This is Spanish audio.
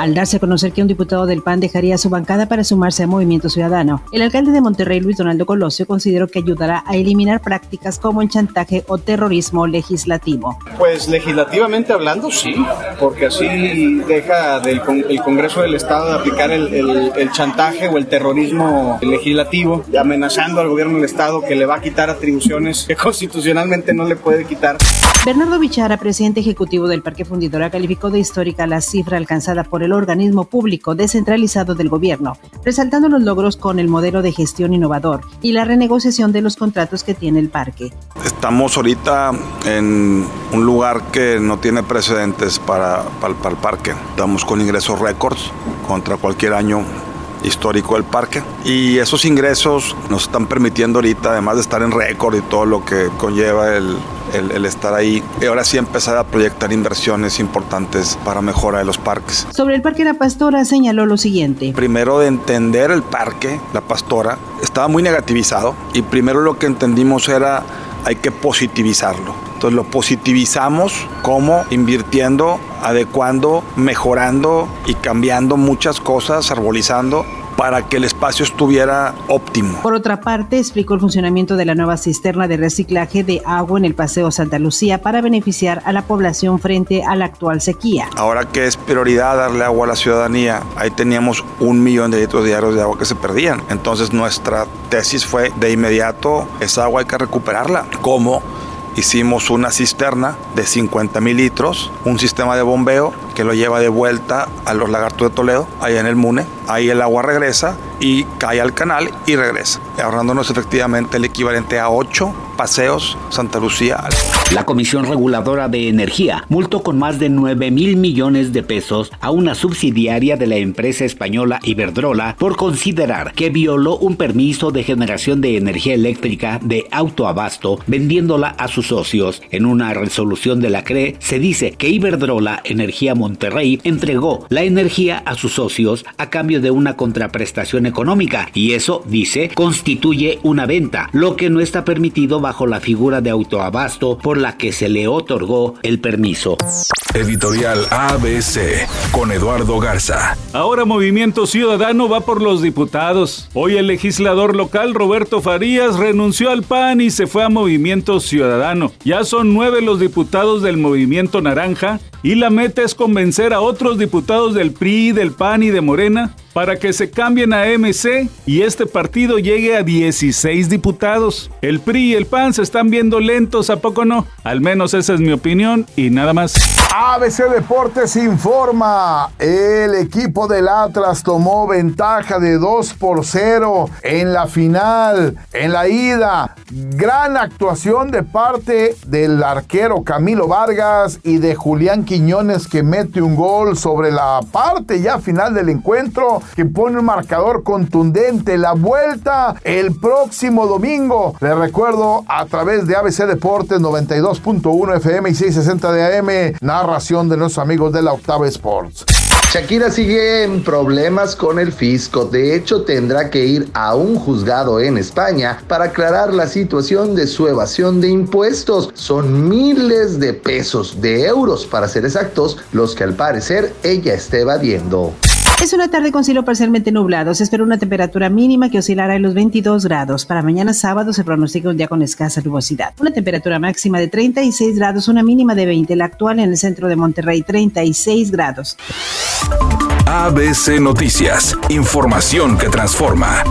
al darse a conocer que un diputado del PAN dejaría su bancada para sumarse a Movimiento Ciudadano. El alcalde de Monterrey, Luis Donaldo Colosio, consideró que ayudará a eliminar prácticas como el chantaje o terrorismo legislativo. Pues legislativamente hablando, sí, porque así deja del el Congreso del Estado de aplicar el chantaje o el terrorismo legislativo, amenazando al gobierno del Estado que le va a quitar atribuciones que constitucionalmente no le puede quitar. Bernardo Bichara, presidente ejecutivo del Parque Fundidora, calificó de histórica la cifra alcanzada por el organismo público descentralizado del gobierno, resaltando los logros con el modelo de gestión innovador y la renegociación de los contratos que tiene el parque. Estamos ahorita en un lugar que no tiene precedentes para, para, para el parque. Estamos con ingresos récords contra cualquier año histórico del parque. Y esos ingresos nos están permitiendo ahorita, además de estar en récord y todo lo que conlleva el, el, estar ahí, y ahora sí empezar a proyectar inversiones importantes para mejora de los parques. Sobre el Parque La Pastora señaló lo siguiente. Primero de entender el parque, La Pastora, estaba muy negativizado y primero lo que entendimos era hay que positivizarlo. Entonces lo positivizamos como invirtiendo, adecuando, mejorando y cambiando muchas cosas, arbolizando para que el espacio estuviera óptimo. Por otra parte, explicó el funcionamiento de la nueva cisterna de reciclaje de agua en el Paseo Santa Lucía para beneficiar a la población frente a la actual sequía. Ahora que es prioridad darle agua a la ciudadanía, ahí teníamos un millón de litros diarios de agua que se perdían. Entonces nuestra tesis fue de inmediato, esa agua hay que recuperarla. ¿Cómo? Hicimos una cisterna de 50 mil litros, un sistema de bombeo que lo lleva de vuelta a los lagartos de Toledo, allá en el Mune. Ahí el agua regresa y cae al canal y regresa, ahorrándonos efectivamente el equivalente a 8 paseos Santa Lucía. La Comisión Reguladora de Energía multó con más de 9 mil millones de pesos a una subsidiaria de la empresa española Iberdrola por considerar que violó un permiso de generación de energía eléctrica de autoabasto vendiéndola a sus socios. En una resolución de la CRE se dice que Iberdrola Energía Monterrey entregó la energía a sus socios a cambio de una contraprestación económica y eso, dice, constituye una venta, lo que no está permitido bajo la figura de autoabasto por la que se le otorgó el permiso. Editorial ABC con Eduardo Garza. Ahora Movimiento Ciudadano va por los diputados. Hoy el legislador local Roberto Farías renunció al PAN y se fue a Movimiento Ciudadano. Ya son nueve los diputados del Movimiento Naranja y la meta es convencer a otros diputados del PRI, del PAN y de Morena para que se cambien a MC y este partido llegue a 16 diputados. El PRI y el PAN se están viendo lentos, ¿a poco no? Al menos esa es mi opinión y nada más. ABC Deportes informa, el equipo del Atlas tomó ventaja de 2 por 0 en la final, en la ida. Gran actuación de parte del arquero Camilo Vargas y de Julián Quiñones que mete un gol sobre la parte ya final del encuentro que pone un marcador contundente. La vuelta el próximo domingo. Le recuerdo a través de ABC Deportes 92.1 FM y 660 de AM. De nuestros amigos de la Octava Sports. Shakira sigue en problemas con el fisco. De hecho, tendrá que ir a un juzgado en España para aclarar la situación de su evasión de impuestos. Son miles de pesos, de euros para ser exactos, los que al parecer ella está evadiendo. Es una tarde con cielo parcialmente nublado. Se espera una temperatura mínima que oscilará en los 22 grados. Para mañana sábado se pronostica un día con escasa nubosidad. Una temperatura máxima de 36 grados, una mínima de 20. La actual en el centro de Monterrey, 36 grados. ABC Noticias. Información que transforma.